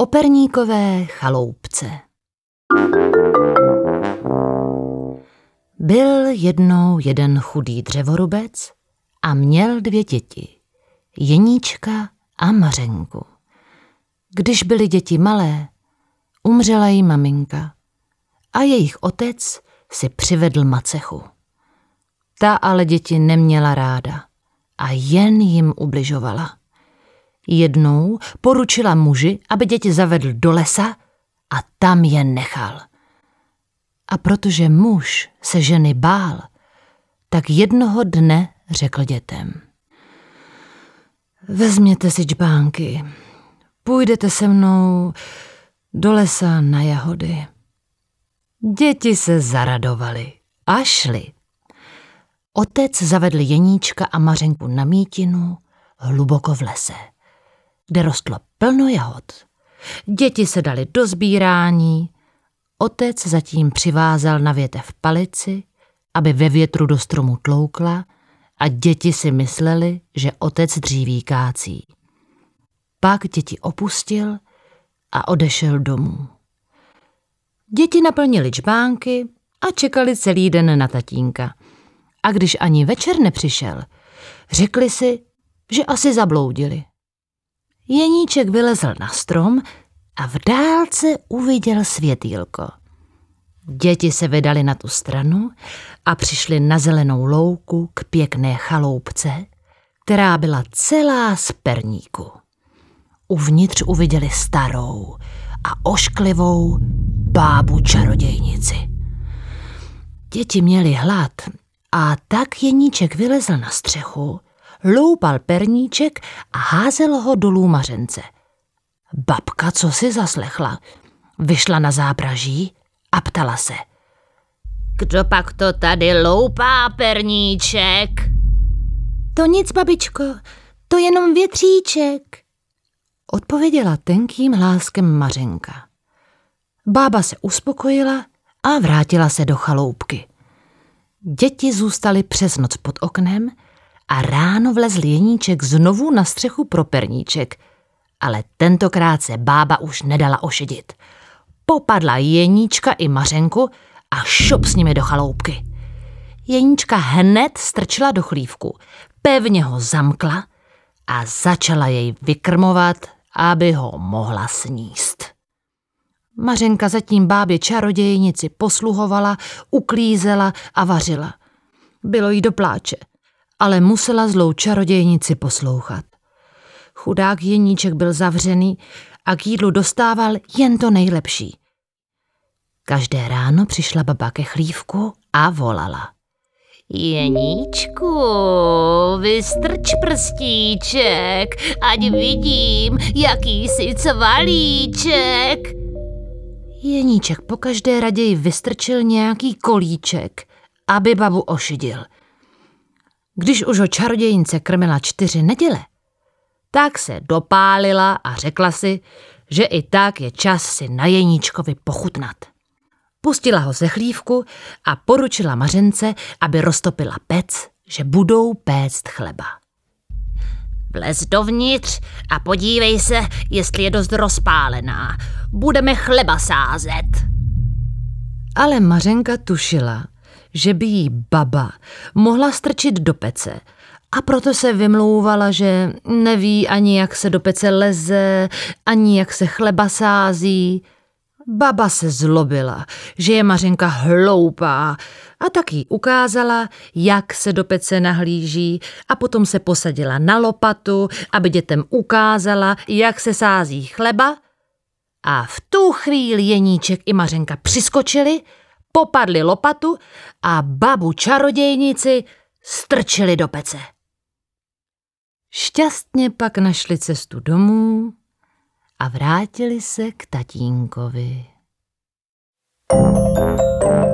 Operníkové chaloupce Byl jednou jeden chudý dřevorubec a měl dvě děti, Jeníčka a Mařenku. Když byly děti malé, umřela jí maminka a jejich otec si přivedl macechu. Ta ale děti neměla ráda a jen jim ubližovala. Jednou poručila muži, aby děti zavedl do lesa a tam je nechal. A protože muž se ženy bál, tak jednoho dne řekl dětem. Vezměte si čbánky, půjdete se mnou do lesa na jahody. Děti se zaradovali a šli. Otec zavedl Jeníčka a Mařenku na mítinu hluboko v lese, kde rostlo plno jahod. Děti se dali do sbírání, otec zatím přivázal na větev palici, aby ve větru do stromu tloukla a děti si mysleli, že otec dříví kácí. Pak děti opustil a odešel domů. Děti naplnili čbánky a čekali celý den na tatínka. A když ani večer nepřišel, řekli si, že asi zabloudili. Jeníček vylezl na strom a v dálce uviděl světýlko. Děti se vydali na tu stranu a přišli na zelenou louku k pěkné chaloupce, která byla celá z perníku. Uvnitř uviděli starou a ošklivou bábu čarodějnici. Děti měli hlad a tak Jeníček vylezl na střechu, loupal perníček a házel ho dolů mařence. Babka, co si zaslechla, vyšla na zápraží a ptala se. Kdo pak to tady loupá perníček? To nic, babičko, to jenom větříček, odpověděla tenkým hláskem Mařenka. Bába se uspokojila a vrátila se do chaloupky. Děti zůstaly přes noc pod oknem a ráno vlezl Jeníček znovu na střechu pro perníček, ale tentokrát se bába už nedala ošidit. Popadla Jeníčka i Mařenku a šup s nimi do chaloupky. Jeníčka hned strčila do chlívku, pevně ho zamkla a začala jej vykrmovat, aby ho mohla sníst. Mařenka zatím bábě čarodějnici posluhovala, uklízela a vařila. Bylo jí do pláče, ale musela zlou čarodějnici poslouchat. Chudák Jeníček byl zavřený a k jídlu dostával jen to nejlepší. Každé ráno přišla baba ke chlívku a volala. Jeníčku, vystrč prstíček, ať vidím, jaký jsi cvalíček. Jeníček pokaždé raději vystrčil nějaký kolíček, aby babu ošidil. Když už ho čarodějnice krmila čtyři neděle, tak se dopálila a řekla si, že i tak je čas si na Jeníčkovi pochutnat. Pustila ho ze chlívku a poručila Mařence, aby roztopila pec, že budou péct chleba. Vlez dovnitř a podívej se, jestli je dost rozpálená. Budeme chleba sázet. Ale Mařenka tušila, že by jí baba mohla strčit do pece a proto se vymlouvala, že neví ani jak se do pece leze, ani jak se chleba sází. Baba se zlobila, že je Mařenka hloupá a tak jí ukázala, jak se do pece nahlíží a potom se posadila na lopatu, aby dětem ukázala, jak se sází chleba a v tu chvíli Jeníček i Mařenka přiskočili, popadli lopatu a babu čarodějnici strčili do pece. Šťastně pak našli cestu domů a vrátili se k tatínkovi. thank you